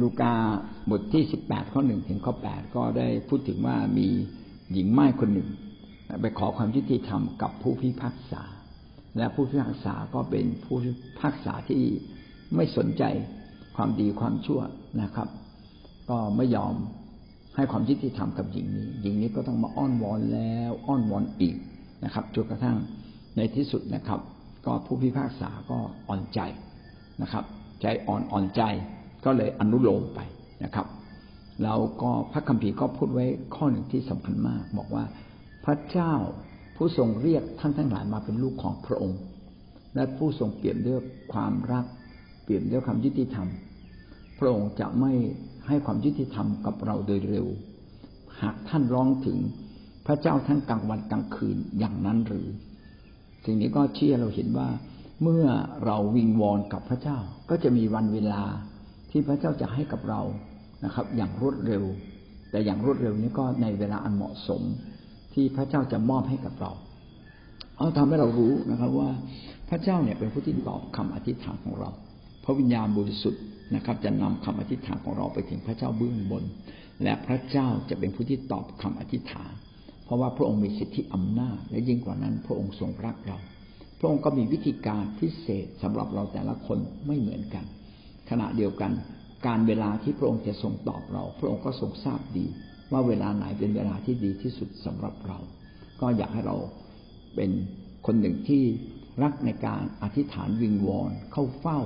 ลูกาบทที่สิบแปดข้อหนึ่งถึงข้อแปดก็ได้พูดถึงว่ามีหญิงไม้คนหนึ่ง ไปขอความยุติธรรมกับผู้พิพากษา และผู้พิพากษาก็เป็นผู้พิพากษาที่ไม่สนใจความดีความชั่วนะครับ ก็ไม่ยอมให้ความยุติธรรมกับหญิงนี้หญิงนี้ก็ต้องมาอ้อนวอนแล้วอ้อนวอนอีกนะครับจนกระทั่งในที่สุดนะครับ ก็ผู้พิพากษาก็อ่อนใจนะครับ ใจอ่อนอ่อนใจ ก็เลยอนุโลมไปนะครับแล้วก็พระคัมภีร์ก็พูดไว้ข้อหนึ่งที่สำคัญมาก บอกว่าพระเจ้าผู้ทรงเรียกท่านทั้งหลายมาเป็นลูกของพระองค์ และผู้ทรงเปลี่ยนด้วยความรัก เปลี่ยนด้วยความยุติธรรม พระองค์จะไม่ให้ความยุติธรรมกับเราโดยเร็ว หากท่านร้องถึงพระเจ้าทั้งกลางวันกลางคืนอย่างนั้นหรือ สิ่งนี้ก็เชื่อเราเห็นว่าเมื่อเราวิงวอนกับพระเจ้าก็จะมีวันเวลา ที่พระเจ้าจะให้กับเรานะครับ อย่างรวดเร็ว แต่อย่างรวดเร็วนี้ก็ในเวลาอันเหมาะสมที่พระเจ้าจะมอบให้กับเรา เอาทำให้เรารู้นะครับ ว่าพระเจ้าเนี่ยเป็นผู้ที่ตอบคำอธิษฐานของเราพระวิญญาณบริสุทธิ์นะครับ จะนำคำอธิษฐานของเราไปถึงพระเจ้าเบื้องบน และพระเจ้าจะเป็นผู้ที่ตอบคำอธิษฐาน เพราะว่าพระองค์มีสิทธิอำนาจ และยิ่งกว่านั้น พระองค์ทรงรักเรา พระองค์ก็มีวิธีการพิเศษสำหรับเราแต่ละคนไม่เหมือนกัน ขณะเดียวกัน การเวลาที่พระองค์จะทรงตอบเรา พระองค์ก็ทรงทราบดี ว่าเวลาไหนเป็นเวลาที่ดีที่สุดสำหรับเรา ก็อยากให้เราเป็นคนหนึ่งที่รักในการอธิษฐานวิงวอนเข้าเฝ้า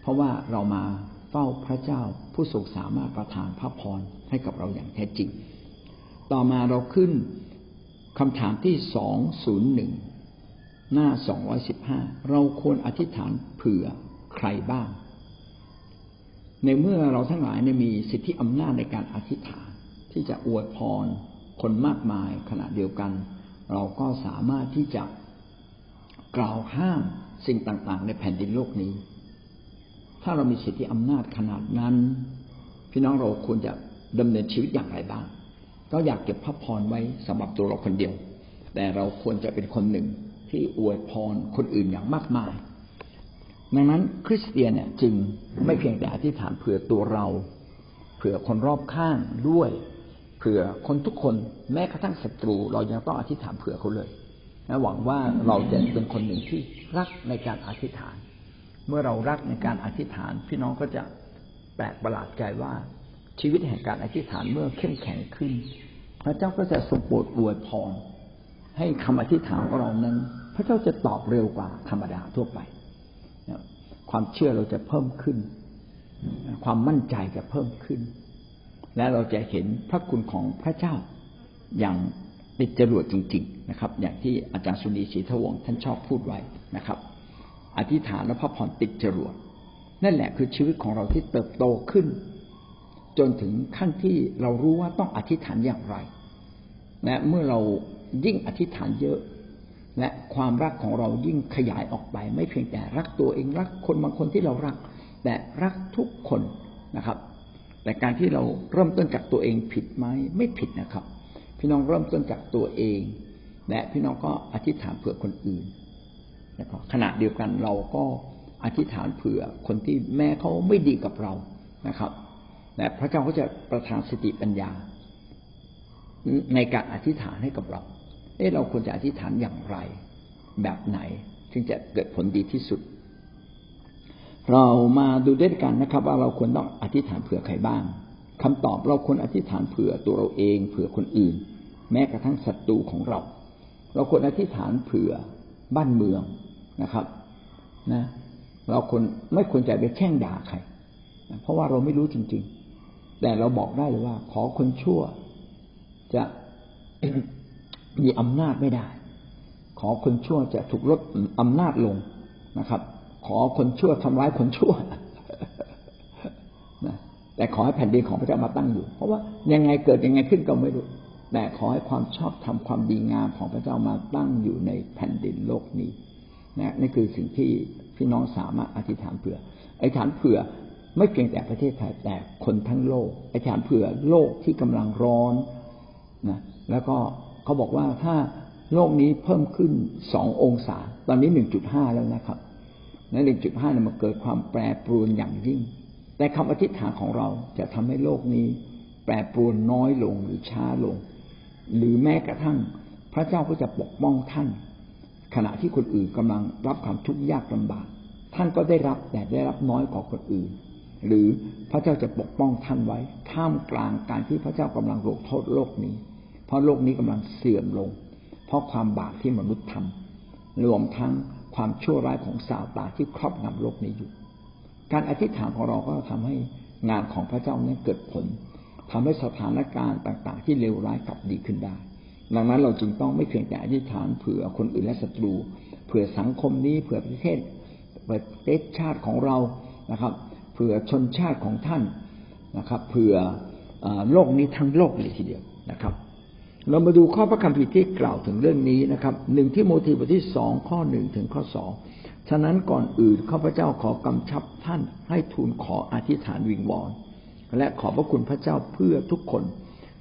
เพราะว่าเรามาเฝ้าพระเจ้าผู้ทรงสามารถประทานพระพรให้กับเราอย่างแท้จริง ต่อมาเราขึ้นคำถามที่สองศูนย์หนึ่งหน้าสองร้อยสิบห้าเราควรอธิษฐานเผื่อใครบ้าง ในเมื่อเราทั้งหลายมีสิทธิอำนาจในการอธิษฐาน ที่จะอวยพรคนมากมายขณะเดียวกัน เราก็สามารถที่จะกล่าวห้ามสิ่งต่างๆ ในแผ่นดินโลกนี้ ถ้าเรามีสิทธิอำนาจขนาดนั้น พี่น้องเราควรจะดำเนินชีวิตอย่างไรบ้างก็อยากเก็บพระพรไว้สำหรับตัวเราคนเดียว แต่เราควรจะเป็นคนหนึ่งที่อวยพรคนอื่นอย่างมากมาย ดังนั้นคริสเตียนเนี่ยจึงไม่เพียงแต่อธิษฐานเผื่อตัวเรา เผื่อคนรอบข้างด้วย เผื่อคนทุกคนแม้กระทั่งศัตรู เรายังต้องอธิษฐานเผื่อเขาเลยนะหวังว่าเราจะเป็นคนหนึ่งที่รักในการอธิษฐาน เมื่อเรารักในการอธิษฐาน พี่น้องก็จะแปลกประหลาดใจว่าชีวิตแห่งการอธิษฐานเมื่อเข้มแข็งขึ้น พระเจ้าก็จะทรงโปรดอวยพรให้คำอธิษฐานของเรานั้น พระเจ้าจะตอบเร็วกว่าธรรมดาทั่วไป ความเชื่อเราจะเพิ่มขึ้น ความมั่นใจจะเพิ่มขึ้น และเราจะเห็นพระคุณของพระเจ้าอย่างติดจรวดจริง ๆ นะครับ อย่างที่อาจารย์สุนีศรีทวงท่านชอบพูดไว้นะครับ อธิษฐานและพระพรติดจรวดนั่นแหละคือชีวิตของเราที่เติบโตขึ้น จนถึงขั้นที่เรารู้ว่าต้องอธิษฐานอย่างไรและเมื่อเรายิ่งอธิษฐานเยอะ และความรักของเรายิ่งขยายออกไป ไม่เพียงแต่รักตัวเองรักคนบางคนที่เรารัก แต่รักทุกคนนะครับ แต่การที่เราเริ่มต้นจากตัวเองผิดไหมไม่ผิดนะครับ พี่น้องเริ่มต้นจากตัวเอง และพี่น้องก็อธิษฐานเผื่อคนอื่นนะครับขณะเดียวกันเราก็อธิษฐานเผื่อคนที่แม่เขาไม่ดีกับเรานะครับและพระเจ้าก็จะประทานสติปัญญา ในการอธิษฐานให้กับเรา เอ๊ะเราควรจะอธิษฐานอย่างไร แบบไหนจึงจะเกิดผลดีที่สุด เรามาดูด้วยกันนะครับ ว่าเราควรต้องอธิษฐานเผื่อใครบ้างคำตอบเราควรอธิษฐานเผื่อตัวเราเอง เผื่อคนอื่น แม้กระทั่งศัตรูของเรา เราควรอธิษฐานเผื่อบ้านเมืองนะครับนะเราควรไม่ควรจะไปแช่งด่าใครเพราะว่าเราไม่รู้จริง ๆ แต่เราบอกได้เลยว่า ขอคนชั่วจะ มีอำนาจไม่ได้ ขอคนชั่วจะถูกลดอำนาจลงนะครับ ขอคนชั่วทำร้ายคนชั่วนะแต่ขอให้แผ่นดินของพระเจ้ามาตั้งอยู่ เพราะว่ายังไงเกิดยังไงขึ้นก็ไม่รู้ แต่ขอให้ความชอบทำความดีงามของพระเจ้ามาตั้งอยู่ในแผ่นดินโลกนี้นะนี่คือสิ่งที่พี่น้องสามารถอธิษฐานเผื่ออธิษฐานเผื่อไม่เพียงแต่ประเทศไทยแต่คนทั้งโลกอธิษฐานเผื่อโลกที่กำลังร้อนนะแล้วก็ เขาบอกว่าถ้าโลกนี้เพิ่มขึ้นสององศา ตอนนี้หนึ่งจุดห้าแล้วนะครับในหนึ่งจุดห้าเนี่ยมันเกิดความแปรปรวนอย่างยิ่ง แต่คำอธิษฐานของเราจะทำให้โลกนี้แปรปรวนน้อยลงหรือช้าลง หรือแม้กระทั่งพระเจ้าก็จะปกป้องท่าน ขณะที่คนอื่นกำลังรับความทุกข์ยากลำบาก ท่านก็ได้รับแต่ได้รับน้อยกว่าคนอื่น หรือพระเจ้าจะปกป้องท่านไว้ท่ามกลางการที่พระเจ้ากำลังลงโทษโลกนี้ เพราะโลกนี้กำลังเสื่อมลง เพราะความบาปที่มนุษย์ทำรวมทั้งความชั่วร้ายของซาตานที่ครอบงำโลกนี้อยู่ การอธิษฐานของเราก็ทำให้งานของพระเจ้านั้นเกิดผลทำให้สถานการณ์ต่างๆ ที่เลวร้ายกลับดีขึ้นได้ ดังนั้นเราจึงต้องไม่เพียงแต่อธิษฐานเผื่อคนอื่นและศัตรู เผื่อสังคมนี้เผื่อประเทศประเทศชาติของเรานะครับ เผื่อชนชาติของท่านนะครับ เผื่อโลกนี้ทั้งโลกเลยทีเดียวนะครับ เรามาดูข้อพระคัมภีร์ที่กล่าวถึงเรื่องนี้นะครับหนึ่งที่โมทีบทที่สองข้อหนึ่งถึงข้อสองฉะนั้นก่อนอื่นข้าพเจ้าขอกำชับท่านให้ทูลขออธิษฐานวิงวอนและขอบพระคุณพระเจ้าเพื่อทุกคน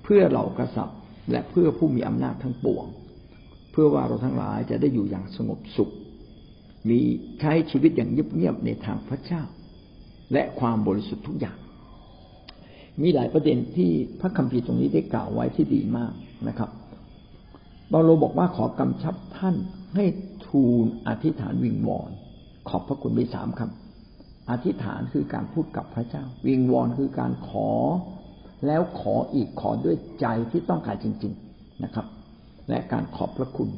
เพื่อเหล่ากษัตริย์ และเพื่อผู้มีอำนาจทั้งปวง เพื่อว่าเราทั้งหลายจะได้อยู่อย่างสงบสุข มีใช้ชีวิตอย่างเงียบๆในทางพระเจ้า และความบริสุทธิ์ทุกอย่าง มีหลายประเด็นที่พระคัมภีร์ตรงนี้ได้กล่าวไว้ที่ดีมากนะครับเปาโลบอกว่าขอกำชับท่านให้ทูลอธิษฐานวิงวอน ขอบพระคุณมีสามคำอธิษฐานคือการพูดกับพระเจ้า วิงวอนคือการขอ แล้วขออีกขอด้วยใจที่ต้องการจริง ๆนะครับ และการขอบพระคุณ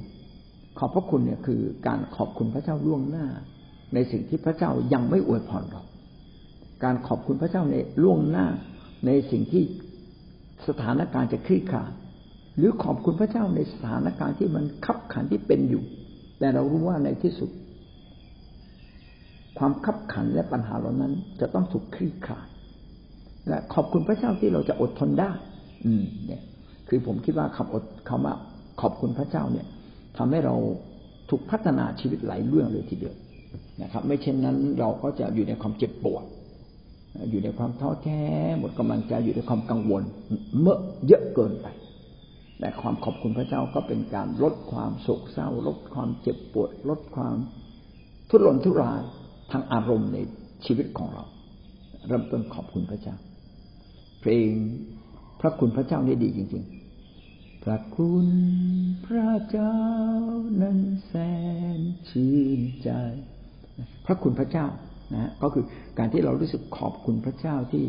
ขอบพระคุณเนี่ยคือการขอบคุณพระเจ้าล่วงหน้า ในสิ่งที่พระเจ้ายังไม่อวยพรเราการขอบคุณพระเจ้าในล่วงหน้า ในสิ่งที่สถานการณ์จะคลี่คลายหรือขอบคุณพระเจ้าในสถานการณ์ที่มันขับขันที่เป็นอยู่ แต่เรารู้ว่าในที่สุด ความขับขันและปัญหาเหล่านั้น จะต้องถูกคลี่คลายและขอบคุณพระเจ้าที่เราจะอดทนได้ อืม เนี่ย คือผมคิดว่าคำอดคำว่าขอบคุณพระเจ้าเนี่ยทำให้เราถูกพัฒนาชีวิตหลายเรื่องเลยทีเดียวนะครับ ไม่เช่นนั้นเราก็จะอยู่ในความเจ็บปวด อยู่ในความท้อแท้หมดกำลังใจอยู่ในความกังวล เมื่อเยอะเกินไป แต่ความขอบคุณพระเจ้าก็เป็นการลดความโศกเศร้า ลดความเจ็บปวด ลดความทุรนทุรายทางอารมณ์ในชีวิตของเรา เริ่มต้นขอบคุณพระเจ้า เพลงพระคุณพระเจ้านี่ดีจริง ๆ พระคุณพระเจ้านั้นแสนชื่นใจ พระคุณพระเจ้า นะก็คือการที่เรารู้สึกขอบคุณพระเจ้าที่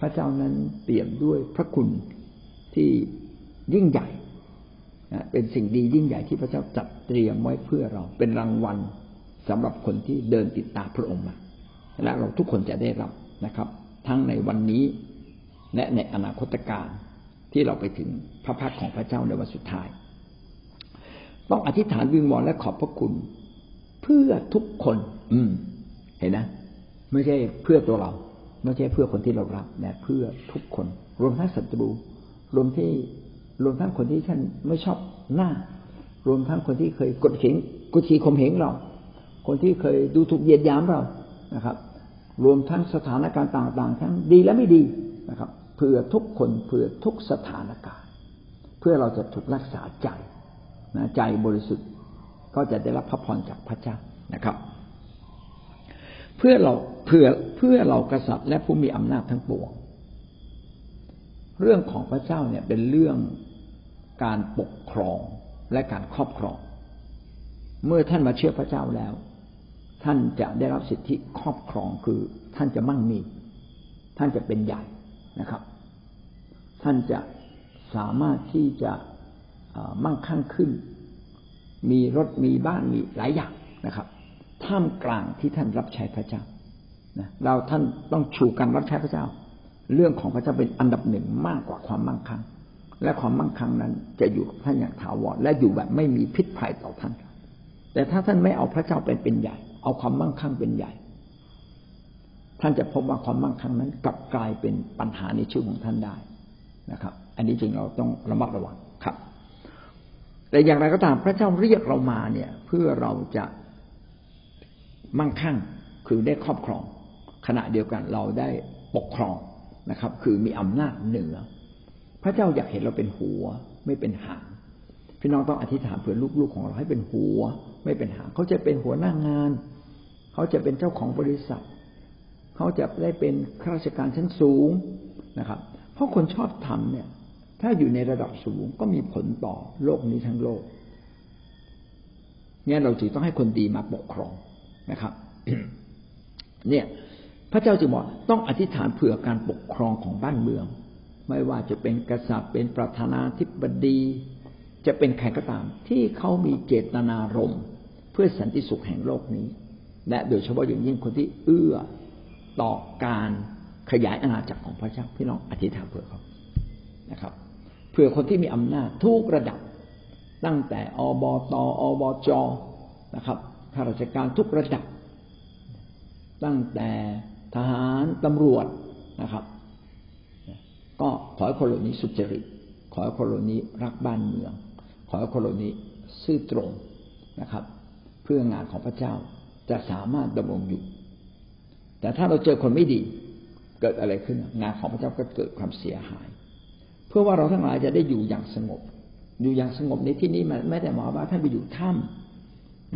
พระเจ้านั้นเปี่ยมด้วยพระคุณที่ยิ่งใหญ่เป็นสิ่งดียิ่งใหญ่ที่พระเจ้าจัดเตรียมไว้เพื่อเราเป็นรางวัลสำหรับคนที่เดินติดตามพระองค์มาและเราทุกคนจะได้รับนะครับ ทั้งในวันนี้และในอนาคตการที่เราไปถึงพระพักของพระเจ้าในวันสุดท้าย ต้องอธิษฐานวิงวอนและขอบพระคุณ เพื่อทุกคน อืม เห็นนะ ไม่ใช่เพื่อตัวเรา ไม่ใช่เพื่อคนที่เรารักแต่เพื่อทุกคน รวมทั้งศัตรู รวมที่รวมทั้งคนที่ท่านไม่ชอบหน้า รวมทั้งคนที่เคยกดเข็งกดขี่ข่มเหงเรา คนที่เคยดูถูกเยียดยามเรานะครับ รวมทั้งสถานการณ์ต่างๆ ทั้งดีและไม่ดีนะครับเพื่อทุกคนเพื่อทุกสถานการณ์ เพื่อเราจะถูกรักษาใจนะใจบริสุทธิ์ก็จะได้รับพระพรจากพระเจ้านะครับ พื่อเราเพื่อเพื่อเรากษัตริย์และผู้มีอำนาจทั้งปวงเรื่องของพระเจ้าเนี่ยเป็นเรื่องการปกครองและการครอบครอง เมื่อท่านมาเชื่อพระเจ้าแล้ว ท่านจะได้รับสิทธิครอบครองคือท่านจะมั่งมี ท่านจะเป็นใหญ่นะครับ ท่านจะสามารถที่จะมั่งคั่งขึ้น มีรถมีบ้านมีหลายอย่างนะครับ ท่ามกลางที่ท่านรับใช้พระเจ้านะเราท่านต้องชูการรับใช้พระเจ้า เรื่องของพระเจ้าเป็นอันดับหนึ่งมากกว่าความมั่งคั่ง และความมั่งคั่งนั้นจะอยู่กับท่านอย่างถาวรและอยู่แบบไม่มีพิษภัยต่อท่าน แต่ถ้าท่านไม่เอาพระเจ้าเป็นเป็นใหญ่ เอาความมั่งคั่งเป็นใหญ่ ท่านจะพบว่าความมั่งคั่งนั้นกลับกลายเป็นปัญหาในชีวิตของท่านได้นะครับ อันนี้จริงเราต้องระมัดระวังครับ แต่อย่างไรก็ตามพระเจ้าเรียกเรามาเนี่ย เพื่อเราจะ มั่งคั่งคือได้ครอบครอง ขณะเดียวกันเราได้ปกครองนะครับ คือมีอำนาจเหนือ พระเจ้าอยากเห็นเราเป็นหัว ไม่เป็นหางพี่น้องต้องอธิษฐานเผื่อลูกๆของเราให้เป็นหัว ไม่เป็นหางเขาจะเป็นหัวหน้างาน เขาจะเป็นเจ้าของบริษัท เขาเขาจะได้เป็นข้าราชการชั้นสูงนะครับ เพราะคนชอบทำเนี่ย ถ้าอยู่ในระดับสูงก็มีผลต่อโลกนี้ทั้งโลกเนี่ยเราจึงต้องให้คนดีมาปกครอง นะครับ เนี่ยพระเจ้าจึงบอกต้องอธิษฐานเผื่อการปกครองของบ้านเมือง ไม่ว่าจะเป็นกษัตริย์เป็นประธานาธิบดี จะเป็นใครก็ตาม ที่เขามีเจตนารมณ์เพื่อสันติสุขแห่งโลกนี้ และโดยเฉพาะอย่างยิ่งคนที่เอื้อต่อการขยายอาณาจักรของพระเจ้าพี่น้องอธิษฐานเผื่อเขานะครับเผื่อคนที่มีอำนาจทุกระดับตั้งแต่อบตอบจนะครับ ข้าราชการทุกระดับ ตั้งแต่ทหารตำรวจนะครับ ก็ขอให้คนเหล่านี้สุจริต ขอให้คนเหล่านี้รักบ้านเมือง ขอให้คนเหล่านี้ซื่อตรงนะครับ เพื่องานของพระเจ้าจะสามารถดำรงอยู่ แต่ถ้าเราเจอคนไม่ดีเกิดอะไรขึ้น งานของพระเจ้าก็เกิดความเสียหาย เพื่อว่าเราทั้งหลายจะได้อยู่อย่างสงบ อยู่อย่างสงบในที่นี้มันไม่ได้หมายว่าท่านไปอยู่ถ้ำ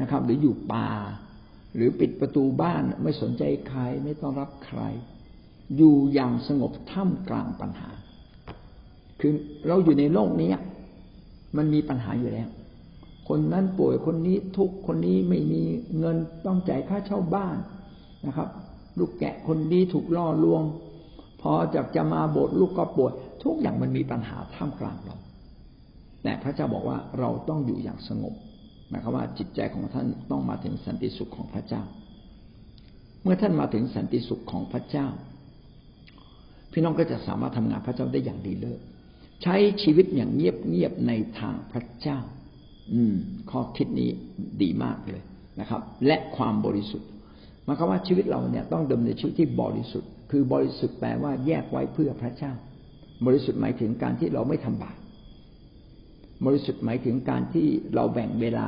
นะครับ หรืออยู่ป่า หรือปิดประตูบ้านไม่สนใจใครไม่ต้องรับใคร อยู่อย่างสงบท่ามกลางปัญหา คือเราอยู่ในโลกนี้มันมีปัญหาอยู่แล้ว คนนั้นป่วยคนนี้ทุกคนนี้ไม่มีเงินต้องจ่ายค่าเช่าบ้านนะครับ ลูกแกะคนนี้ถูกล่อลวง พอจากจะมาโบสถ์ลูกก็ป่วย ทุกอย่างมันมีปัญหาท่ามกลางเราแต่พระเจ้าบอกว่าเราต้องอยู่อย่างสงบ หมายความว่าจิตใจของท่านต้องมาถึงสันติสุขของพระเจ้า เมื่อท่านมาถึงสันติสุขของพระเจ้า พี่น้องก็จะสามารถทำงานพระเจ้าได้อย่างดีเลิศใช้ชีวิตอย่างเงียบๆในทางพระเจ้า อืม ข้อคิดนี้ดีมากเลยนะครับ และความบริสุทธิ์หมายความว่าชีวิตเราเนี่ยต้องดำเนินชีวิตที่บริสุทธิ์ คือบริสุทธิ์แปลว่าแยกไว้เพื่อพระเจ้า บริสุทธิ์หมายถึงการที่เราไม่ทำบาป บริสุทธิ์หมายถึงการที่เราแบ่งเวลา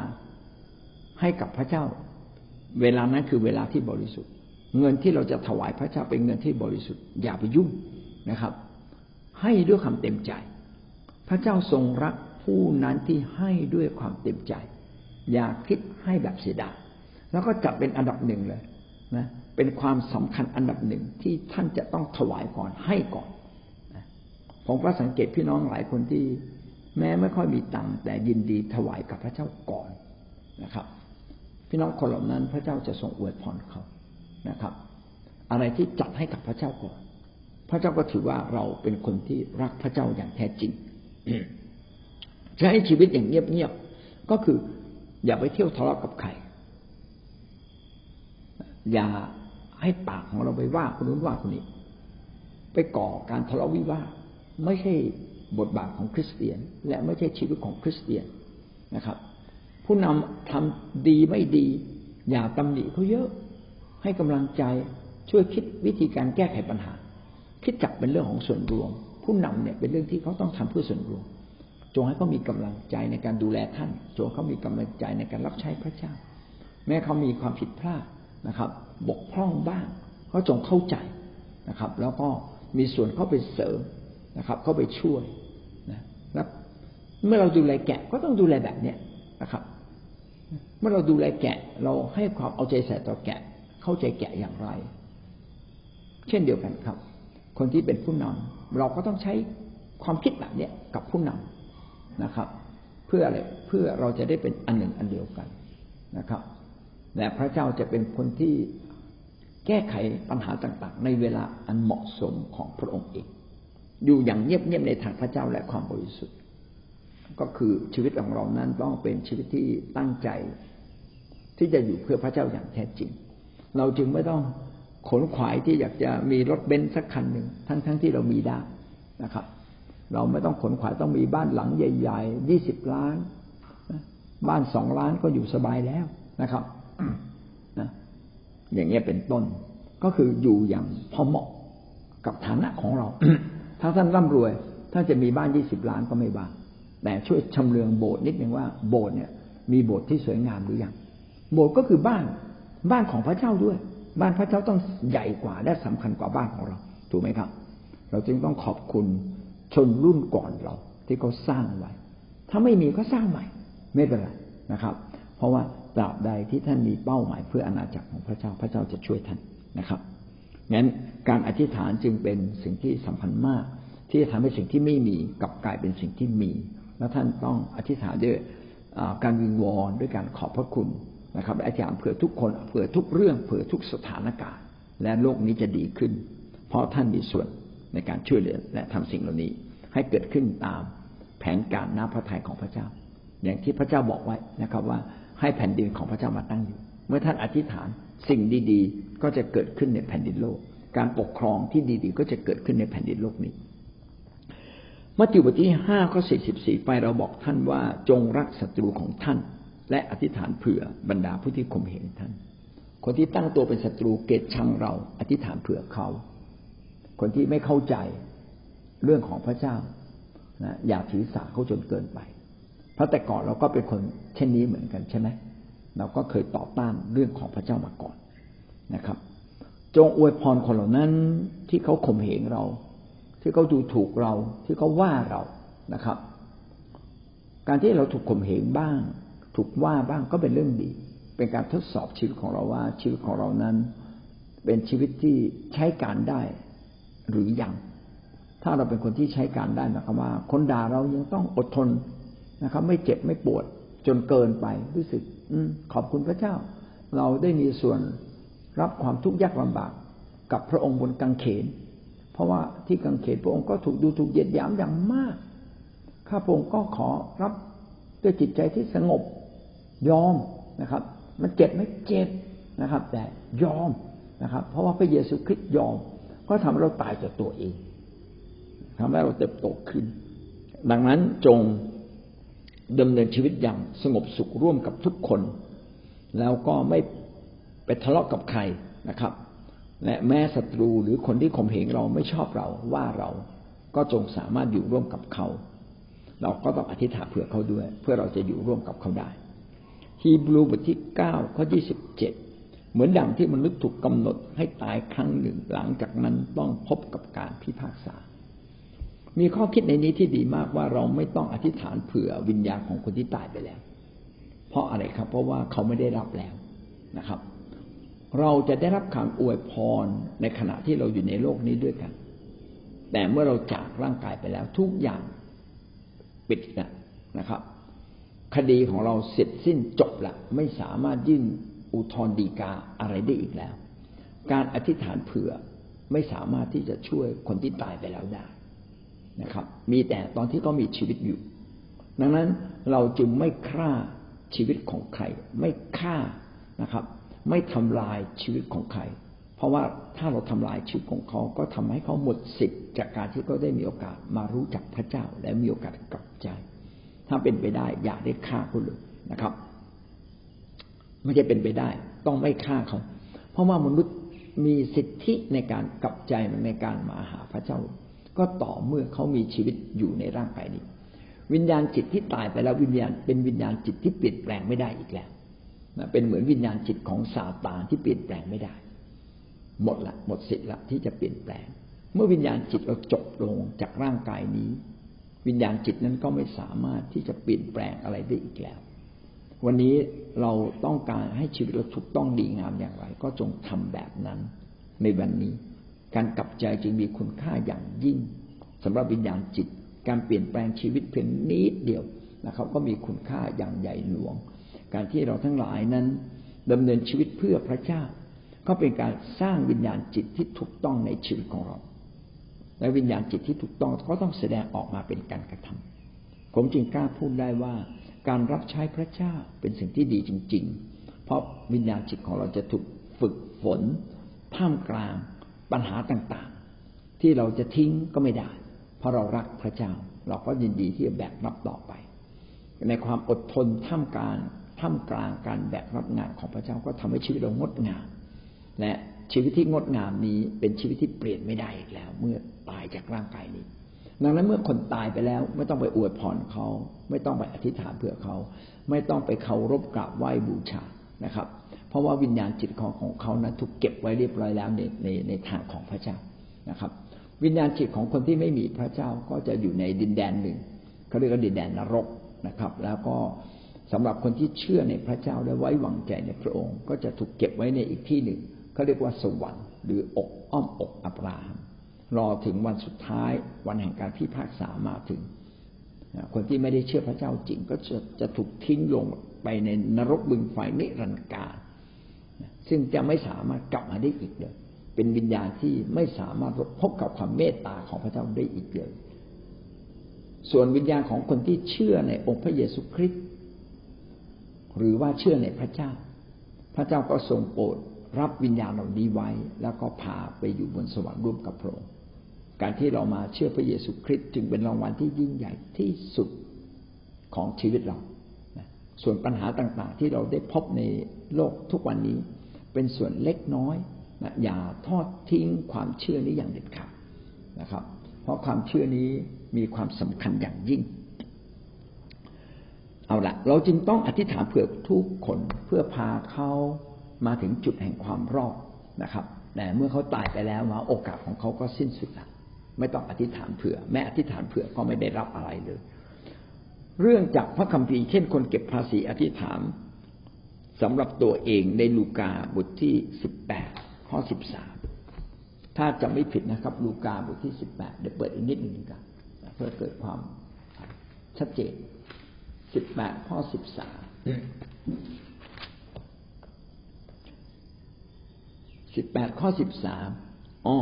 ให้กับพระเจ้า เวลานั้นคือเวลาที่บริสุทธิ์ เงินที่เราจะถวายพระเจ้าเป็นเงินที่บริสุทธิ์อย่าไปยุ่งนะครับ ให้ด้วยความเต็มใจ พระเจ้าทรงรักผู้นั้นที่ให้ด้วยความเต็มใจ อย่าคิดให้แบบเสียดายแล้วก็จับเป็นอันดับหนึ่งเลยนะเป็นความสำคัญอันดับหนึ่งที่ท่านจะต้องถวายก่อนให้ก่อนผมก็สังเกตพี่น้องหลายคนที่ แม้ไม่ค่อยมีตังแต่ยินดีถวายกับพระเจ้าก่อนนะครับ พี่น้องคนเหล่านั้นพระเจ้าจะทรงอวยพรเขานะครับ อะไรที่จัดให้กับพระเจ้าก่อน พระเจ้าก็ถือว่าเราเป็นคนที่รักพระเจ้าอย่างแท้จริงใช้ชีวิตอย่างเงียบๆก็คือ อย่าไปเที่ยวทะเลาะกับใครอย่าให้ปากของเราไปว่าคนนู้นว่าคนนี้ ไปก่อการทะเลาะวิวาทไม่ใช่ บทบาทของคริสเตียน และไม่ใช่ชีวิตของคริสเตียนนะครับ ผู้นำทำดีไม่ดี อย่าตำหนิเขาเยอะ ให้กำลังใจช่วยคิดวิธีการแก้ไขปัญหา คิดจับเป็นเรื่องของส่วนรวม ผู้นำเนี่ยเป็นเรื่องที่เขาต้องทำเพื่อส่วนรวม จงให้เขามีกำลังใจในการดูแลท่าน จงเขามีกำลังใจในการรับใช้พระเจ้า แม้เขามีความผิดพลาดนะครับ บกพร่องบ้างเขาจงเข้าใจนะครับ แล้วก็มีส่วนเข้าไปเสริม นะครับ เข้าไปช่วยนะแล้วเมื่อเราดูแลแกะก็ต้องดูแลแบบเนี้ยนะครับ เมื่อเราดูแลแกะ เราให้ความเอาใจใส่ต่อแกะ เข้าใจแกะอย่างไร เช่นเดียวกันครับ คนที่เป็นผู้นำเราก็ต้องใช้ความคิดแบบเนี้ยกับผู้นำนะครับ เพื่ออะไรเพื่อเราจะได้เป็นอันหนึ่งอันเดียวกันนะครับและพระเจ้าจะเป็นคนที่แก้ไขปัญหาต่าง ๆ ในเวลาอันเหมาะสมของพระองค์เอง อยู่อย่างเงียบๆในทางพระเจ้าและความบริสุทธิ์ ก็คือชีวิตของเรานั้นต้องเป็นชีวิตที่ตั้งใจ ที่จะอยู่เพื่อพระเจ้าอย่างแท้จริง เราจึงไม่ต้องขนขวายที่อยากจะมีรถเบนซ์สักคันหนึ่งทั้งๆทที่เรามีได้นะครับ เราไม่ต้องขนขวายต้องมีบ้านหลังใหญ่ๆยี่สิบล้านบ้านสองล้านก็อยู่สบายแล้วนะครับนะอย่างเงี้ยเป็นต้นก็คืออยู่อย่างพอเหมาะกับฐานะของเรา ถ้าท่านร่ำรวย ท่านจะมีบ้านยี่สิบล้านก็ไม่บางแต่ช่วยชำเลืองโบสถ์นิดนึงว่าโบสถ์เนี่ย มีโบสถ์ที่สวยงามหรือยังโบสถ์ก็คือบ้านบ้านของพระเจ้าด้วย บ้านพระเจ้าต้องใหญ่กว่าและสำคัญกว่าบ้านของเรา ถูกไหมครับ เราจึงต้องขอบคุณชนรุ่นก่อนเรา ที่เขาสร้างไว้ ถ้าไม่มีก็สร้างใหม่ ไม่เป็นไรนะครับ เพราะว่าตราบใดที่ท่านมีเป้าหมายเพื่ออนาจักรของพระเจ้าพระเจ้าจะช่วยท่านนะครับ งั้นการอธิษฐานจึงเป็นสิ่งที่สำคัญมาก ที่จะทำให้สิ่งที่ไม่มีกลับกลายเป็นสิ่งที่มี แล้วท่านต้องอธิษฐานด้วยการวิงวอนด้วยการขอบพระคุณนะครับอธิษฐานเผื่อทุกคนเผื่อทุกเรื่องเผื่อทุกสถานการณ์ และโลกนี้จะดีขึ้น เพราะท่านมีส่วนในการช่วยเหลือและทำสิ่งเหล่านี้ ให้เกิดขึ้นตามแผนการน้าพระทัยของพระเจ้า อย่างที่พระเจ้าบอกไว้นะครับว่าให้แผ่นดินของพระเจ้ามาตั้งอยู่ เมื่อท่านอธิษฐาน สิ่งดีๆ ก็จะเกิดขึ้นในแผ่นดินโลก การปกครองที่ดีๆ ก็จะเกิดขึ้นในแผ่นดินโลกนี้มัทธิวบทที่ห้าข้อสี่สิบสี่ไปเราบอกท่านว่าจงรักศัตรูของท่าน และอธิษฐานเผื่อบรรดาผู้ที่ข่มเหงท่าน คนที่ตั้งตัวเป็นศัตรูเกลียดชังเรา อธิษฐานเผื่อเขา คนที่ไม่เข้าใจเรื่องของพระเจ้านะอย่าถือสาเขาจนเกินไป เพราะแต่ก่อนเราก็เป็นคนเช่นนี้เหมือนกันใช่ไหม เราก็เคยต่อต้านเรื่องของพระเจ้ามาก่อนนะครับ จงอวยพรคนเหล่านั้นที่เขาข่มเหงเรา ที่เขาดูถูกเรา ที่เขาว่าเรานะครับ การที่เราถูกข่มเหงบ้าง ถูกว่าบ้างก็เป็นเรื่องดี เป็นการทดสอบชีวิตของเราว่าชีวิตของเรานั้น เป็นชีวิตที่ใช้การได้หรือยังถ้าเราเป็นคนที่ใช้การได้หมายความว่า คนด่าเรายังต้องอดทนนะครับ ไม่เจ็บไม่ปวดจนเกินไปรู้สึก ขอบคุณพระเจ้า เราได้มีส่วนรับความทุกข์ยากลำบากกับพระองค์บนกังเขน เพราะว่าที่กังเขนพระองค์ก็ถูกดูถูกเยียดหยามอย่างมาก ข้าพระองค์ก็ขอรับด้วยจิตใจที่สงบยอมนะครับ มันเจ็บไม่เจ็บนะครับ แต่ยอมนะครับ เพราะว่าพระเยซูคริสต์ยอม ก็ทำให้เราตายจากตัวเองทำให้เราเติบโตขึ้น ดังนั้นจง ดำเนินชีวิตอย่างสงบสุขร่วมกับทุกคน แล้วก็ไม่ไปทะเลาะกับใครนะครับ และแม้ศัตรูหรือคนที่ข่มเหงเราไม่ชอบเราว่าเราก็จงสามารถอยู่ร่วมกับเขา เราก็ต้องอธิษฐานเผื่อเขาด้วย เพื่อเราจะอยู่ร่วมกับเขาได้ ฮีบรูบทที่เก้าข้อยี่สิบเจ็ดเหมือนดังที่มนุษย์ถูกกำหนดให้ตายครั้งหนึ่งหลังจากนั้นต้องพบกับการพิพากษา มีข้อคิดในนี้ที่ดีมากว่าเราไม่ต้องอธิษฐานเผื่อวิญญาณของคนที่ตายไปแล้ว เพราะอะไรครับ เพราะว่าเขาไม่ได้รับแล้วนะครับ เราจะได้รับคำอวยพรในขณะที่เราอยู่ในโลกนี้ด้วยกัน แต่เมื่อเราจากร่างกายไปแล้ว ทุกอย่างปิดนะนะครับ คดีของเราเสร็จสิ้นจบละไม่สามารถยื่นอุทธรณ์ดีกาอะไรได้อีกแล้ว การอธิษฐานเผื่อไม่สามารถที่จะช่วยคนที่ตายไปแล้วได้ นะครับ มีแต่ตอนที่เขามีชีวิตอยู่ ดังนั้นเราจึงไม่ฆ่าชีวิตของใคร ไม่ฆ่านะครับ ไม่ทำลายชีวิตของใคร เพราะว่าถ้าเราทำลายชีวิตของเขา ก็ทำให้เขาหมดสิทธิ์จากการที่เขาได้มีโอกาสมารู้จักพระเจ้า และมีโอกาสกลับใจ ถ้าเป็นไปได้อย่าได้ฆ่าเขาเลยนะครับ ไม่ใช่เป็นไปได้ ต้องไม่ฆ่าเขา เพราะว่ามนุษย์มีสิทธิในการกลับใจในการมาหาพระเจ้า ก็ต่อเมื่อเขามีชีวิตอยู่ในร่างกายนี้ วิญญาณจิตที่ตายไปแล้ววิญญาณเป็นวิญญาณจิตที่เปลี่ยนแปลงไม่ได้อีกแล้วนะเป็นเหมือนวิญญาณจิตของซาตานที่เปลี่ยนแปลงไม่ได้ หมดละหมดสิทธิ์ละที่จะเปลี่ยนแปลง เมื่อวิญญาณจิตเราจบลงจากร่างกายนี้ วิญญาณจิตนั้นก็ไม่สามารถที่จะเปลี่ยนแปลงอะไรได้อีกแล้ว วันนี้เราต้องการให้ชีวิตเราถูกต้องดีงามอย่างไร ก็จงทำแบบนั้นในวันนี้ การกลับใจจึงมีคุณค่าอย่างยิ่งสำหรับวิญญาณจิต การเปลี่ยนแปลงชีวิตเพียงนิดเดียวนะครับ ก็มีคุณค่าอย่างใหญ่หลวง การที่เราทั้งหลายนั้นดำเนินชีวิตเพื่อพระเจ้า ก็เป็นการสร้างวิญญาณจิตที่ถูกต้องในชีวิตของเรา และวิญญาณจิตที่ถูกต้องก็ต้องแสดงออกมาเป็นการกระทำผมจึงกล้าพูดได้ว่า การรับใช้พระเจ้าเป็นสิ่งที่ดีจริง ๆ เพราะวิญญาณจิตของเราจะถูกฝึกฝนท่ามกลาง ปัญหาต่างๆ ที่เราจะทิ้งก็ไม่ได้ เพราะเรารักพระเจ้า เราก็ยินดีที่จะแบกรับต่อไป ในความอดทนท่ามกลางท่ามกลางการแบกรับงานของพระเจ้าก็ทำให้ชีวิตเรางดงาม และชีวิตที่งดงามนี้เป็นชีวิตที่เปลี่ยนไม่ได้อีกแล้ว เมื่อตายจากร่างกายนี้ ดังนั้นเมื่อคนตายไปแล้ว ไม่ต้องไปอวยพรเขา ไม่ต้องไปอธิษฐานเพื่อเขา ไม่ต้องไปเคารพกราบไหว้บูชานะครับ เพราะว่าวิญญาณจิตของของเขานั้นถูกเก็บไว้เรียบร้อยแล้วในในในทางของพระเจ้านะครับ วิญญาณจิตของคนที่ไม่มีพระเจ้าก็จะอยู่ในดินแดนหนึ่งเขาเรียกว่าดินแดนนรกนะครับ แล้วก็สำหรับคนที่เชื่อในพระเจ้าและไว้วางใจในพระองค์ ก็จะถูกเก็บไว้ในอีกที่หนึ่งเขาเรียกว่าสวรรค์หรืออกอ้อมอกอับราฮัมรอถึงวันสุดท้ายวันแห่งการพิพากษามาถึง คนที่ไม่ได้เชื่อพระเจ้าจริงก็จะจะถูกทิ้งลงไปในนรกบึงไฟนิรันดร์การ ซึ่งจะไม่สามารถกลับมาได้อีกเลย เป็นวิญญาณที่ไม่สามารถพบกับความเมตตาของพระเจ้าได้อีกเลย ส่วนวิญญาณของคนที่เชื่อในองค์พระเยซูคริสต์หรือว่าเชื่อในพระเจ้า พระเจ้าก็ทรงโปรดรับวิญญาณเหล่านี้ไว้ แล้วก็พาไปอยู่บนสวรรค์ร่วมกับพระองค์การที่เรามาเชื่อพระเยซูคริสต์จึงเป็นรางวัลที่ยิ่งใหญ่ที่สุดของชีวิตเรา ส่วนปัญหาต่างๆ ที่เราได้พบในโลกทุกวันนี้ เป็นส่วนเล็กน้อยนะอย่าทอดทิ้งความเชื่อนี้อย่างเด็ดขาดนะครับ เพราะความเชื่อนี้มีความสำคัญอย่างยิ่ง เอาละเราจึงต้องอธิษฐานเผื่อทุกคนเพื่อพาเขามาถึงจุดแห่งความรอดนะครับ แต่เมื่อเขาตายไปแล้วมาโอกาสของเขาก็สิ้นสุดละไม่ต้องอธิษฐานเผื่อ แม้อธิษฐานเผื่อก็ไม่ได้รับอะไรเลย เรื่องจากพระคัมภีร์เช่นคนเก็บภาษีอธิษฐาน สำหรับตัวเองในลูกาบทที่สิบแปดข้อสิบสามถ้าจะไม่ผิดนะครับ ลูกาบทที่สิบแปดเดี๋ยวเปิดอีกนิดหนึ่งกันเพื่อเกิดความชัดเจนสิบแปดข้อสิบสามสิบแปดข้อสิบสามอ๋อ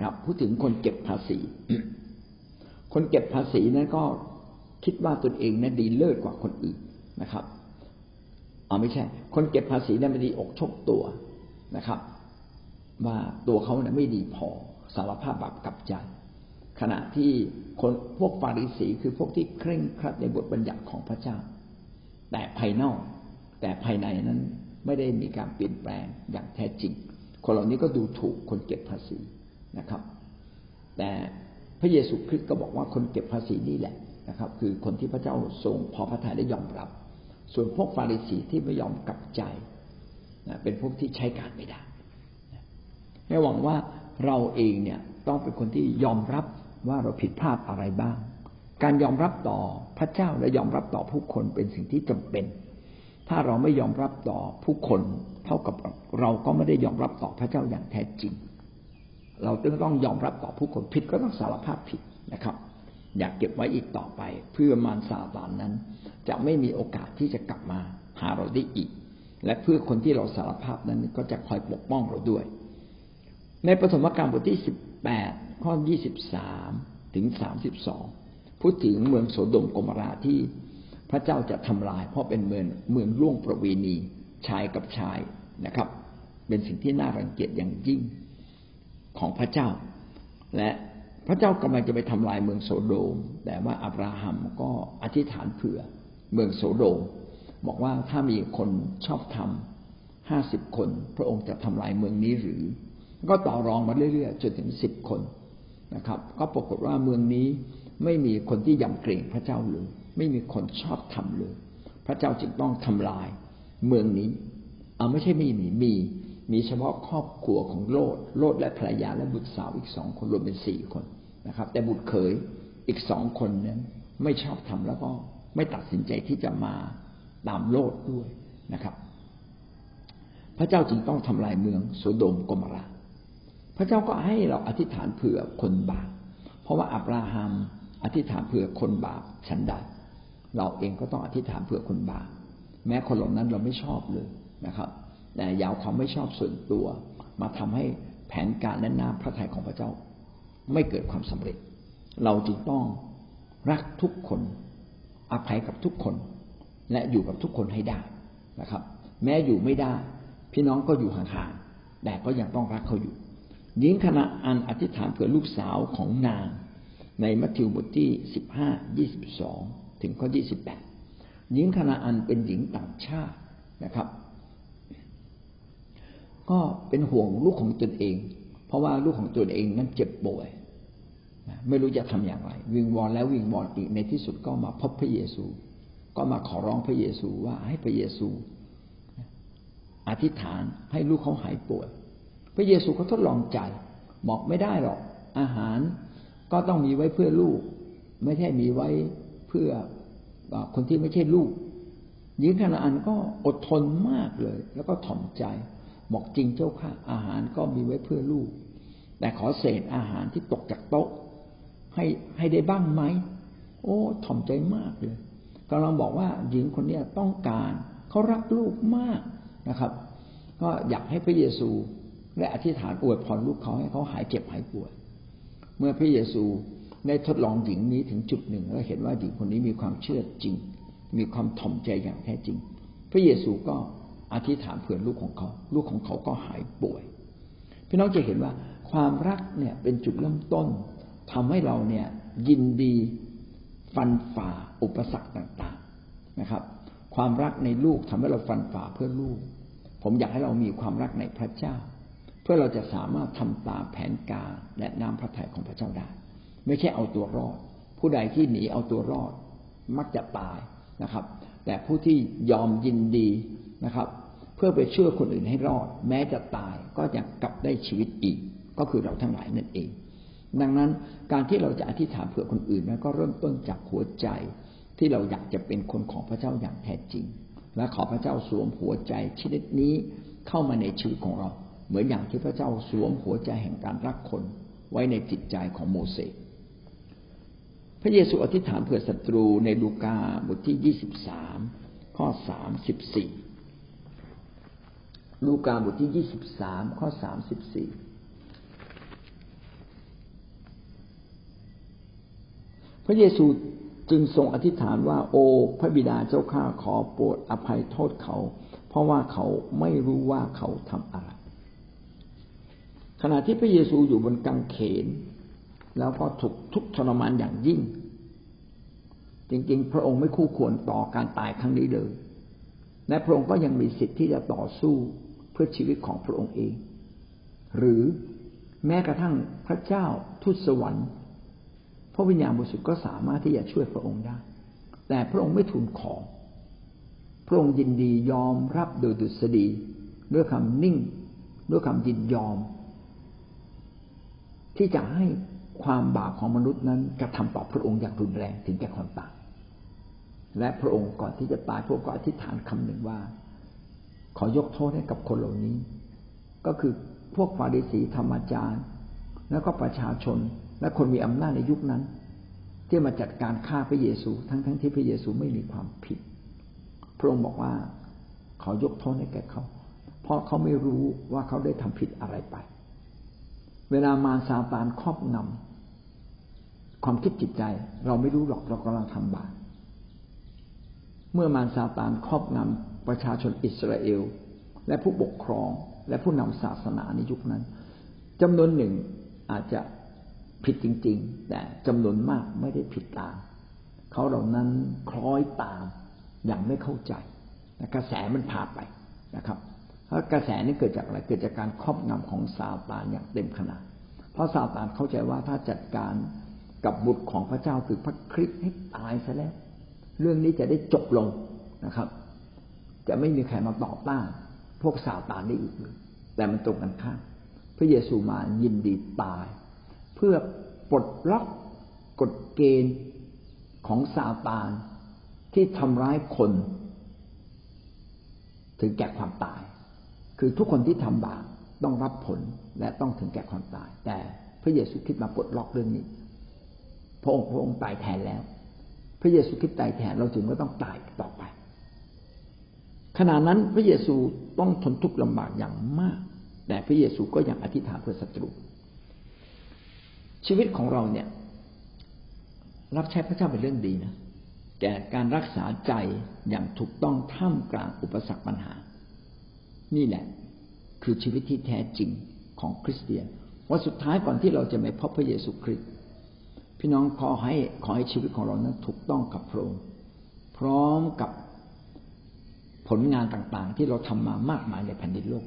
ครับพูดถึงคนเก็บภาษี คนเก็บภาษีนั้นก็คิดว่าตนเองนั้นดีเลิศกว่าคนอื่นนะครับ อ๋อไม่ใช่ คนเก็บภาษีเนั้นไม่ดีอกชกตัวนะครับ ว่าตัวเขาเนี่ยไม่ดีพอสารภาพบาปกับใจ ขณะที่คนพวกฟาริสีคือพวกที่เคร่งครัดในบทบัญญัติของพระเจ้า แต่ภายนอก แต่ภายในนั้นไม่ได้มีการเปลี่ยนแปลงอย่างแท้จริง คนเหล่านี้ก็ดูถูกคนเก็บภาษีนะครับ แต่พระเยซูคริสต์ก็บอกว่าคนเก็บภาษีนี่แหละนะครับ คือคนที่พระเจ้าทรงพอพระทัยได้ยอมรับ ส่วนพวกฟาริสีที่ไม่ยอมกลับใจนะเป็นพวกที่ใช้การไม่ได้ให้หวังว่าเราเองเนี่ยต้องเป็นคนที่ยอมรับว่าเราผิดพลาดอะไรบ้าง การยอมรับต่อพระเจ้าและยอมรับต่อผู้คนเป็นสิ่งที่จำเป็น ถ้าเราไม่ยอมรับต่อผู้คน เท่ากับเราก็ไม่ได้ยอมรับต่อพระเจ้าอย่างแท้จริง เราจึงต้องยอมรับต่อผู้คนผิดก็ต้องสารภาพผิดนะครับ อยากเก็บไว้อีกต่อไป เพื่อมารซาตานนั้น จะไม่มีโอกาสที่จะกลับมาหาเราได้อีก และเพื่อคนที่เราสารภาพนั้นก็จะคอยปกป้องเราด้วย ในปฐมกาลบทที่สิบแปดข้อยี่สิบสามถึงสามสิบสองพูดถึงเมืองโสดมกมราที่พระเจ้าจะทำลาย เพราะเป็นเมืองเมืองล่วงประเวณีชายกับชายนะครับ เป็นสิ่งที่น่ารังเกียจอย่างยิ่งของพระเจ้า และ พระเจ้ากำลังจะไปทำลายเมืองโสโดม แต่ว่าอับราฮัมก็อธิษฐานเผื่อเมืองโสโดม บอกว่าถ้ามีคนชอบทำห้าสิบคน พระองค์จะทำลายเมืองนี้หรือ ก็ต่อรองมาเรื่อยๆจนถึงสิบคนนะครับ ก็ปรากฏว่าเมืองนี้ไม่มีคนที่ยำเกรงพระเจ้าเลยไม่มีคนชอบทำเลย พระเจ้าจึงต้องทำลายเมืองนี้เอาไม่ใช่ไม่มีมี มีเฉพาะครอบครัวของโลดโลดและภรรยาและบุตรสาวอีกสองคนรวมเป็นสี่คนนะครับ แต่บุตรเขยอีกสองคนนั้นไม่ชอบทำแล้วก็ไม่ตัดสินใจที่จะมาตามโลดด้วยนะครับ พระเจ้าจึงต้องทำลายเมืองโสโดมกมราพระเจ้าก็ให้เราอธิษฐานเผื่อคนบาป เพราะว่าอับราฮัมอธิษฐานเผื่อคนบาปฉันใดเราเองก็ต้องอธิษฐานเผื่อคนบาป แม้คนเหล่านั้นเราไม่ชอบเลยนะครับ แต่ยาวความไม่ชอบส่วนตัว มาทำให้แผนการและน้ำพระทัยของพระเจ้า ไม่เกิดความสำเร็จ เราจึงต้องรักทุกคนอภัยกับทุกคน และอยู่กับทุกคนให้ได้นะครับ แม้อยู่ไม่ได้ พี่น้องก็อยู่ห่างๆแต่ก็ยังต้องรักเขาอยู่หญิงคณะอันอธิษฐานเผื่อลูกสาวของนาง ในมัทธิวบทที่สิบห้ายี่สิบสองถึงข้อยี่สิบแปดหญิงคณะอันเป็นหญิงต่างชาตินะครับ ก็เป็นห่วงลูกของตนเอง เพราะว่าลูกของตัวเองนั้นเจ็บป่วยไม่รู้จะทำอย่างไร วิงวอนแล้ววิงวอนอีกในที่สุดก็มาพบพระเยซู ก็มาขอร้องพระเยซูว่าให้พระเยซูอธิษฐานให้ลูกเขาหายป่วย พระเยซูก็ทดลองใจบอกไม่ได้หรอก อาหารก็ต้องมีไว้เพื่อลูก ไม่ใช่มีไว้เพื่อคนที่ไม่ใช่ลูกหญิงขณะอันก็อดทนมากเลย แล้วก็ถ่อมใจ บอกจริงเจ้าค่ะ อาหารก็มีไว้เพื่อลูก แต่ขอเศษอาหารที่ตกจากโต๊ะ ให้ให้ได้บ้างไหม โอ้ถ่อมใจมากเลยกำลังบอกว่าหญิงคนนี้ต้องการเขารักลูกมากนะครับ ก็อยากให้พระเยซูและอธิษฐานอวยพรลูกเขาให้เขาหายเจ็บหายป่วย เมื่อพระเยซูได้ทดลองหญิงนี้ถึงจุดหนึ่ง แล้วเห็นว่าหญิงคนนี้มีความเชื่อจริง มีความถ่อมใจอย่างแท้จริง พระเยซูก็ อธิษฐานเผื่อลูกของเขา ลูกของเขาก็หายป่วย พี่น้องจะเห็นว่าความรักเนี่ยเป็นจุดเริ่มต้นทำให้เราเนี่ยยินดีฟันฝ่าอุปสรรคต่างๆนะครับ ความรักในลูกทำให้เราฟันฝ่าเพื่อลูก ผมอยากให้เรามีความรักในพระเจ้า เพื่อเราจะสามารถทำตามแผนการและน้ำพระทัยของพระเจ้าได้ ไม่ใช่เอาตัวรอด ผู้ใดที่หนีเอาตัวรอดมักจะตายนะครับ แต่ผู้ที่ยอมยินดีนะครับ พื่อไปช่วยคนอื่นให้รอด แม้จะตายก็ยังกลับได้ชีวิตอีก ก็คือเราทั้งหลายนั่นเอง ดังนั้นการที่เราจะอธิษฐานเผื่อคนอื่นนั้นก็เริ่มต้นจากหัวใจที่เราอยากจะเป็นคนของพระเจ้าอย่างแท้จริง และขอพระเจ้าสวมหัวใจชนิดนี้เข้ามาในชีวิตของเรา เหมือนอย่างที่พระเจ้าสวมหัวใจแห่งการรักคนไว้ในจิตใจของโมเสสพระเยซูอธิษฐานเผื่อศัตรูในลูกาบทที่ยี่สิบสามข้อสามสิบสี่ ลูกาบทที่ยี่สิบสามข้อสามสิบสี่พระเยซูจึงทรงอธิษฐานว่า โอ้พระบิดาเจ้าข้าขอโปรดอภัยโทษเขา เพราะว่าเขาไม่รู้ว่าเขาทำอะไร ขณะที่พระเยซูอยู่บนกางเขน แล้วก็ถูกทุกทรมานอย่างยิ่ง จริงๆ พระองค์ไม่คู่ควรต่อการตายครั้งนี้เลยและพระองค์ก็ยังมีสิทธิ์ที่จะต่อสู้ เพื่อชีวิตของพระองค์เอง หรือแม้กระทั่งพระเจ้าทูตสวรรค์ พระวิญญาณบริสุทธิ์ก็สามารถที่จะช่วยพระองค์ได้ แต่พระองค์ไม่ทูลขอ พระองค์ยินดียอมรับโดยดุษฎีด้วยคำนิ่ง ด้วยคำยินยอม ที่จะให้ความบาปของมนุษย์นั้นกระทำต่อพระองค์อย่างรุนแรงถึงแก่ความตายและพระองค์ก่อนที่จะตายพระองค์ก็อธิษฐานคำหนึ่งว่า ขอยกโทษให้กับคนเหล่านี้ ก็คือพวกฟาริสีธรรมจารย์ แล้วก็ประชาชนและคนมีอำนาจในยุคนั้น ที่มาจัดการฆ่าพระเยซู ทั้งทั้งที่พระเยซูไม่มีความผิด พระองค์บอกว่าขอยกโทษให้แก่เขา เพราะเขาไม่รู้ว่าเขาได้ทำผิดอะไรไป เวลามาซาตานครอบงำความคิดจิตใจ เราไม่รู้หรอกเรากำลังทำบาปเมื่อมารซาตานครอบงำ ประชาชนอิสราเอล และผู้ปกครองและผู้นำศาสนาในยุคนั้นจำนวนหนึ่งอาจจะผิดจริง ๆ แต่จำนวนมากไม่ได้ผิดตาม เขาเหล่านั้นคล้อยตามอย่างไม่เข้าใจกระแสมันพาไปนะครับเพราะกระแสนี้เกิดจากอะไรเกิดจากการครอบงำของซาตานอย่างเต็มขนาด เพราะซาตานเข้าใจว่าถ้าจัดการกับบุตรของพระเจ้าคือพระคริสต์ให้ตายซะแล้ว เรื่องนี้จะได้จบลงนะครับ จะไม่มีใครมาต่อต้านพวกซาตานได้อีกเลยแต่มันตรงกันข้ามพระเยซูมายินดีตาย เพื่อปลดล็อกกฎเกณฑ์ของซาตานที่ทำร้ายคน ถึงแก่ความตาย คือทุกคนที่ทำบาปต้องรับผลและต้องถึงแก่ความตาย แต่พระเยซูคริสต์มาปลดล็อกเรื่องนี้ พระองค์พระองค์ตายแทนแล้ว พระเยซูคริสต์ตายแทนเราจึงไม่ต้องตายต่อ ขณะนั้นพระเยซูต้องทนทุกข์ลำบากอย่างมาก แต่พระเยซูก็ยังอธิษฐานเพื่อศัตรู ชีวิตของเราเนี่ย รับใช้พระเจ้าเป็นเรื่องดีนะแต่การรักษาใจอย่างถูกต้องท่ามกลางอุปสรรคปัญหา นี่แหละ คือชีวิตที่แท้จริงของคริสเตียนว่าสุดท้ายก่อนที่เราจะไปพบพระเยซูคริสต์พี่น้องขอให้ขอให้ชีวิตของเรานั้นถูกต้องกับพระองค์พร้อมกับ ผลงานต่างๆ ที่เราทำมามากมายในแผ่นดินโลก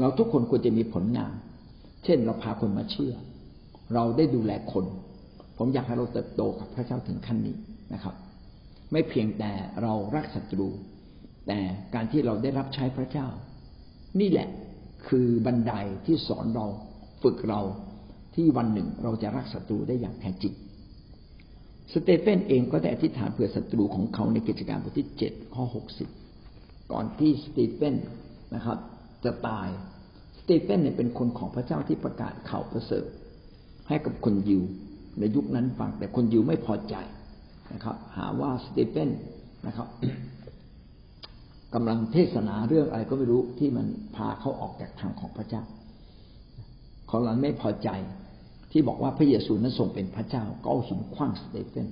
เราทุกคนควรจะมีผลงาน เช่นเราพาคนมาเชื่อ เราได้ดูแลคน ผมอยากให้เราเติบโตกับพระเจ้าถึงขั้นนี้นะครับ ไม่เพียงแต่เรารักศัตรู แต่การที่เราได้รับใช้พระเจ้า นี่แหละคือบันไดที่สอนเราฝึกเราที่วันหนึ่งเราจะรักศัตรูได้อย่างแท้จริงสเตเฟนเองก็ได้อธิษฐานเผื่อศัตรูของเขาในกิจการบทที่เจ็ดข้อหกสิบ ก่อนที่สเตเฟนนะครับ จะตายสตีเฟนเนี่ยเป็นคนของพระเจ้าที่ประกาศข่าวประเสริฐให้กับคนยิวในยุคนั้นฟังแต่คนยิวไม่พอใจนะครับ หาว่าสตีเฟนนะครับกำลังเทศนาเรื่องอะไรก็ไม่รู้ที่มันพาเขาออกจากทางของพระเจ้าเขาหลังไม่พอใจที่บอกว่าพระเยซูนั้นทรงเป็นพระเจ้าก็เอาหินคว้างสเตเฟน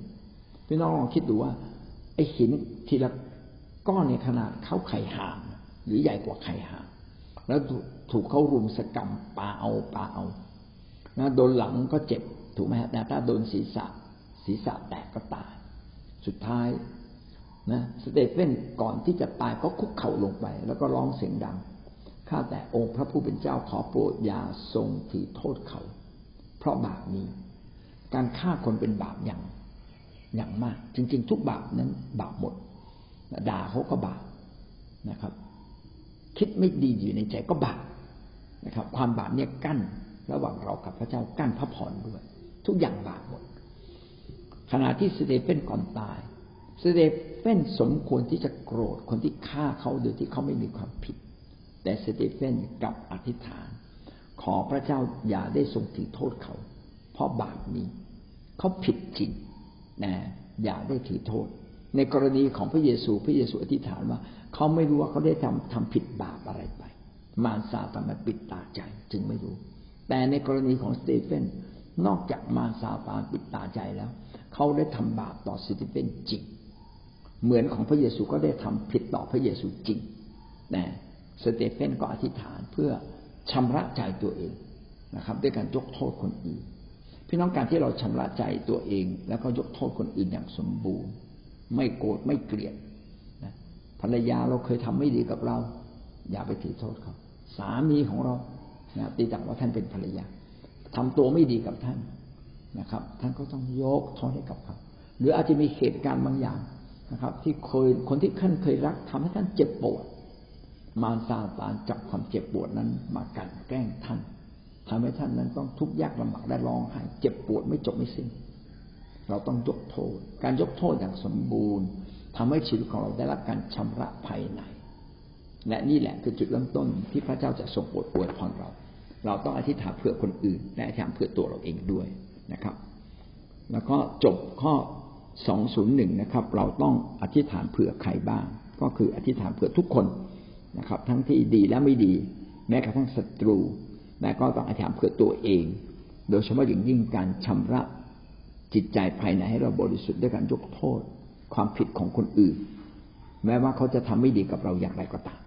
พี่น้องลองคิดดูว่าไอ้หินทีละ ก้อนในขนาดเท่าไข่ห่านหรือใหญ่กว่าไข่ห่านแล้วถูกเขารุมสกรัมปาเอาปาเอานะโดนหลังก็เจ็บถูกไหมฮะแต่ถ้าโดนศีรษะ ศีรษะแตกก็ตาย สุดท้ายนะสเตเฟนก่อนที่จะตายก็คุกเข่าลงไป แล้วก็ร้องเสียงดังข้าแต่องค์พระผู้เป็นเจ้าขอโปรดอย่าทรงถือโทษเขา เพราะบาปนี้ การฆ่าคนเป็นบาปอย่างอย่างมาก จริง ๆ ทุกบาปนั้นบาปหมด ด่าเขาก็บาปนะครับ คิดไม่ดีอยู่ในใจก็บาปนะครับ ความบาปเนี่ยกั้นระหว่างเรากับพระเจ้ากั้นพระพรด้วย ทุกอย่างบาปหมดขณะที่สเตเฟนก่อนตาย สเตเฟนสมควรที่จะโกรธคนที่ฆ่าเขาโดยที่เขาไม่มีความผิด แต่สเตเฟนกลับอธิษฐาน ขอพระเจ้าอย่าได้ทรงถือโทษเขา เพราะบาปนี้ เขาผิดจริงนะอย่าได้ถือโทษ ในกรณีของพระเยซู พระเยซูอธิษฐานว่า เขาไม่รู้ว่าเขาได้ทำทำผิดบาปอะไรไป มารซาตานมาปิดตาใจจึงไม่รู้ แต่ในกรณีของสเตเฟนนอกจากมารซาตานปิดตาใจแล้ว เขาได้ทำบาปต่อสเตเฟนจริง เหมือนของพระเยซูก็ได้ทำผิดต่อพระเยซูจริงนะสเตเฟนก็อธิษฐานเพื่อชำระใจตัวเองนะครับ ด้วยการยกโทษคนอื่น พี่น้องการที่เราชำระใจตัวเอง แล้วก็ยกโทษคนอื่นอย่างสมบูรณ์ ไม่โกรธไม่เกลียดนะภรรยาเราเคยทำไม่ดีกับเรา อย่าไปถือโทษเขาสามีของเรานะตีตักว่าท่านเป็นภรรยาทำตัวไม่ดีกับท่านนะครับ ท่านก็ต้องยกโทษให้กับเขาหรืออาจจะมีเหตุการณ์บางอย่างนะครับ ที่เคยคนที่ท่านเคยรักทำให้ท่านเจ็บปวด มารซาตานจับความเจ็บปวดนั้นมากันแกล้งท่านทำให้ท่านนั้นต้องทุกข์ยากลำบากและร้องไห้เจ็บปวดไม่จบไม่สิ้น เราต้องยกโทษ การยกโทษอย่างสมบูรณ์ทำให้ชีวิตของเราได้รับการชำระภายใน และนี่แหละคือจุดเริ่มต้นที่พระเจ้าจะทรงโปรดอวยพรเรา เราต้องอธิษฐานเพื่อคนอื่น และอธิษฐานเพื่อตัวเราเองด้วยนะครับ แล้วก็จบข้อสองศูนย์หนึ่งนะครับ เราต้องอธิษฐานเผื่อใครบ้าง ก็คืออธิษฐานเผื่อทุกคนนะครับ ทั้งที่ดีและไม่ดี แม้กระทั่งศัตรูและก็ต้องอธิษฐานเผื่อตัวเอง โดยเฉพาะอย่างยิ่งการชำระ จิตใจภายในให้เราบริสุทธิ์ด้วยการยกโทษ ความผิดของคนอื่น แม้ว่าเขาจะทำไม่ดีกับเราอย่างไรก็ตาม